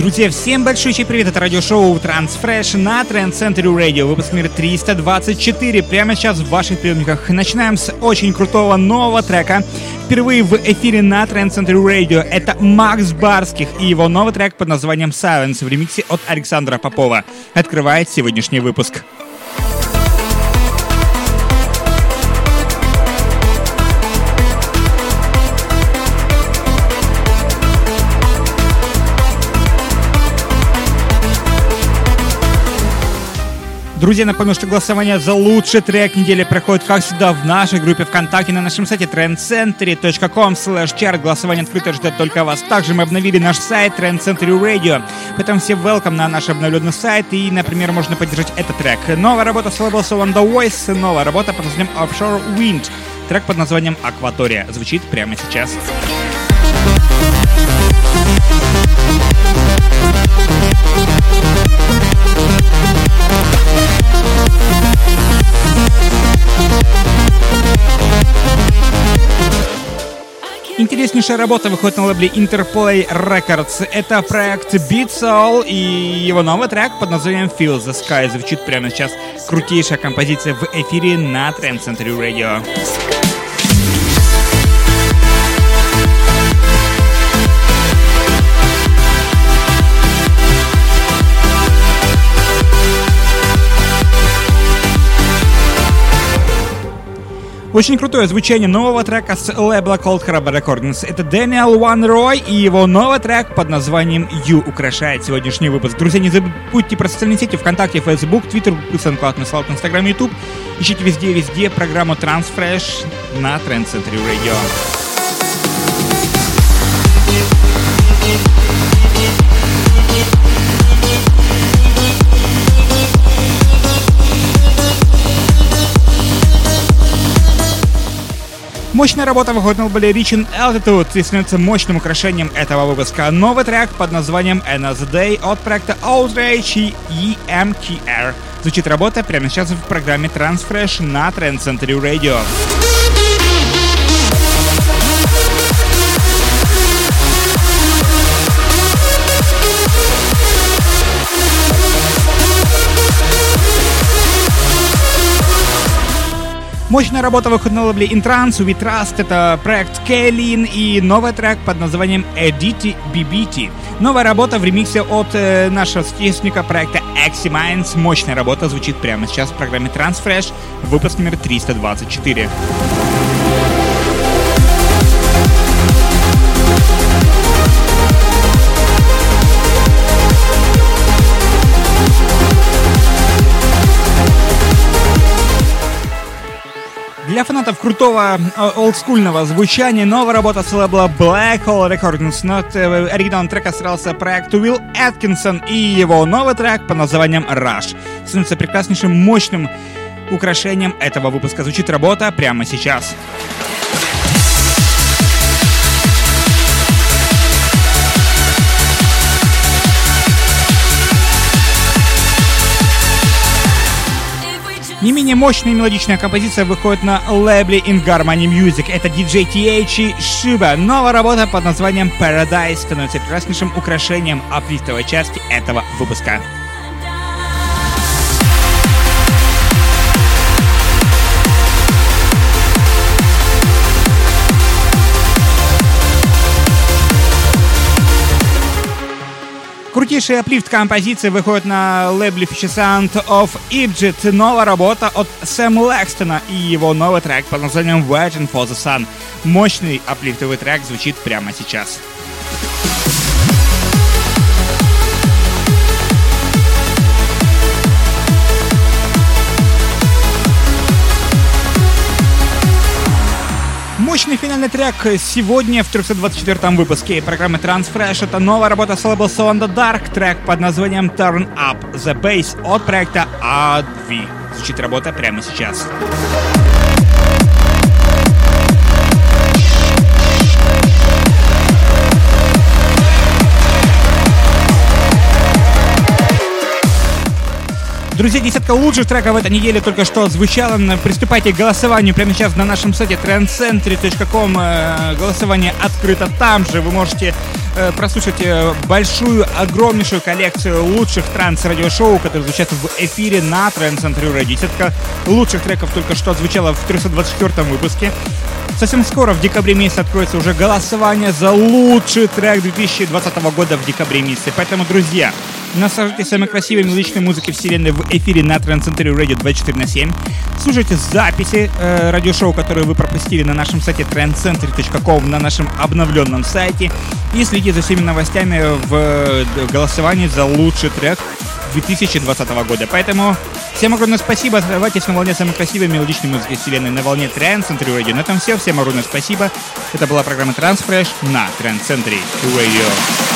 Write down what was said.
Друзья, всем большой привет, это радиошоу Transfresh на Trend Center Radio, выпуск номер 324, прямо сейчас в ваших приемниках. Начинаем с очень крутого нового трека. Впервые в эфире на Trend Center Radio это Макс Барских и его новый трек под названием Silence в ремиксе от Александра Попова. Открывает сегодняшний выпуск. Друзья, напомню, что голосование за лучший трек недели проходит, как всегда, в нашей группе ВКонтакте на нашем сайте trendcentury.com slash chart. Голосование открыто ждет только вас. Также мы обновили наш сайт Trend Century Radio. Поэтому все welcome на наш обновленный сайт. И, например, можно поддержать этот трек. Новая работа с лейбла On The Voice. Новая работа под названием Offshore Wind. Трек под названием Акватория. Звучит прямо сейчас. Интереснейшая работа выходит на лейбле Interplay Records. Это проект Beat Soul и его новый трек под названием Feel the Sky звучит прямо сейчас. Крутейшая композиция в эфире на Trend Century Radio. Очень крутое звучание нового трека с лейбла Cold Harbor Recordings. Это Дэниел Уан Рой и его новый трек под названием You украшает сегодняшний выпуск. Друзья, не забудьте про социальные сети ВКонтакте, Facebook, Twitter, SoundCloud, MySloud, Instagram, YouTube. Ищите везде-везде программу Transfresh на Trend Center Radio. Мощная работа выходит на лейбле Reaching Altitude и становится мощным украшением этого выпуска. Новый трек под названием Another Day от проекта Outrage и EMTR. Звучит работа прямо сейчас в программе Transfresh на Trend Center Radio. Мощная работа выходит на лейбле Intrans, We Trust, это проект Кейлин и новый трек под названием Editi BBT. Новая работа в ремиксе от э, нашего соотечественника проекта Axie Minds. Мощная работа звучит прямо сейчас в программе Transfresh, выпуск номер 324. Для фанатов крутого э, олдскульного звучания новая работа с лейбла Black Hole Recordings. Над э, оригинальным треком старался проект Уилл Эткинсон и его новый трек под названием Rush. Становится прекраснейшим, мощным украшением этого выпуска. Звучит работа прямо сейчас. Не менее мощная мелодичная композиция выходит на лейбле In Harmony Music. Это DJ TH Shiba. Новая работа под названием Paradise становится прекраснейшим украшением аплифтовой части этого выпуска. Крутейшая аплифт композиции выходит на лейбле Sound of Egypt. Новая работа от Сэма Лэкстона и его новый трек под названием Virgin for the Sun. Мощный аплифтовый трек звучит прямо сейчас. Финальный трек сегодня в 324 выпуске программы Transfresh. Это новая работа с лейбла So the Dark, трек под названием Turn Up The Bass от проекта Advi. Звучит работа прямо сейчас. Сейчас. Друзья, десятка лучших треков в этой неделе только что звучала. Приступайте к голосованию прямо сейчас на нашем сайте trendcentry.com. Э, голосование открыто там же. Вы можете э, прослушать э, большую, огромнейшую коллекцию лучших транс-радиошоу, которые звучат в эфире на Trend Century Radio. Десятка лучших треков только что звучало в 324 выпуске. Совсем скоро, в декабре месяце, откроется уже голосование за лучший трек 2020 года в декабре месяце. Поэтому, друзья, наслаждайтесь самой красивой мелодичной музыкой вселенной в эфире на Trend Radio 24 на 7. Слушайте записи э, радиошоу, которые вы пропустили на нашем сайте trendcentry.com, на нашем обновленном сайте. И следите за всеми новостями в э, голосовании за лучший трек 2020 года. Поэтому всем огромное спасибо. Оставайтесь на волне самой красивой мелодичной музыки вселенной на волне Trend Century Radio. На этом все. Всем огромное спасибо. Это была программа Transfresh на Trend Century Radio.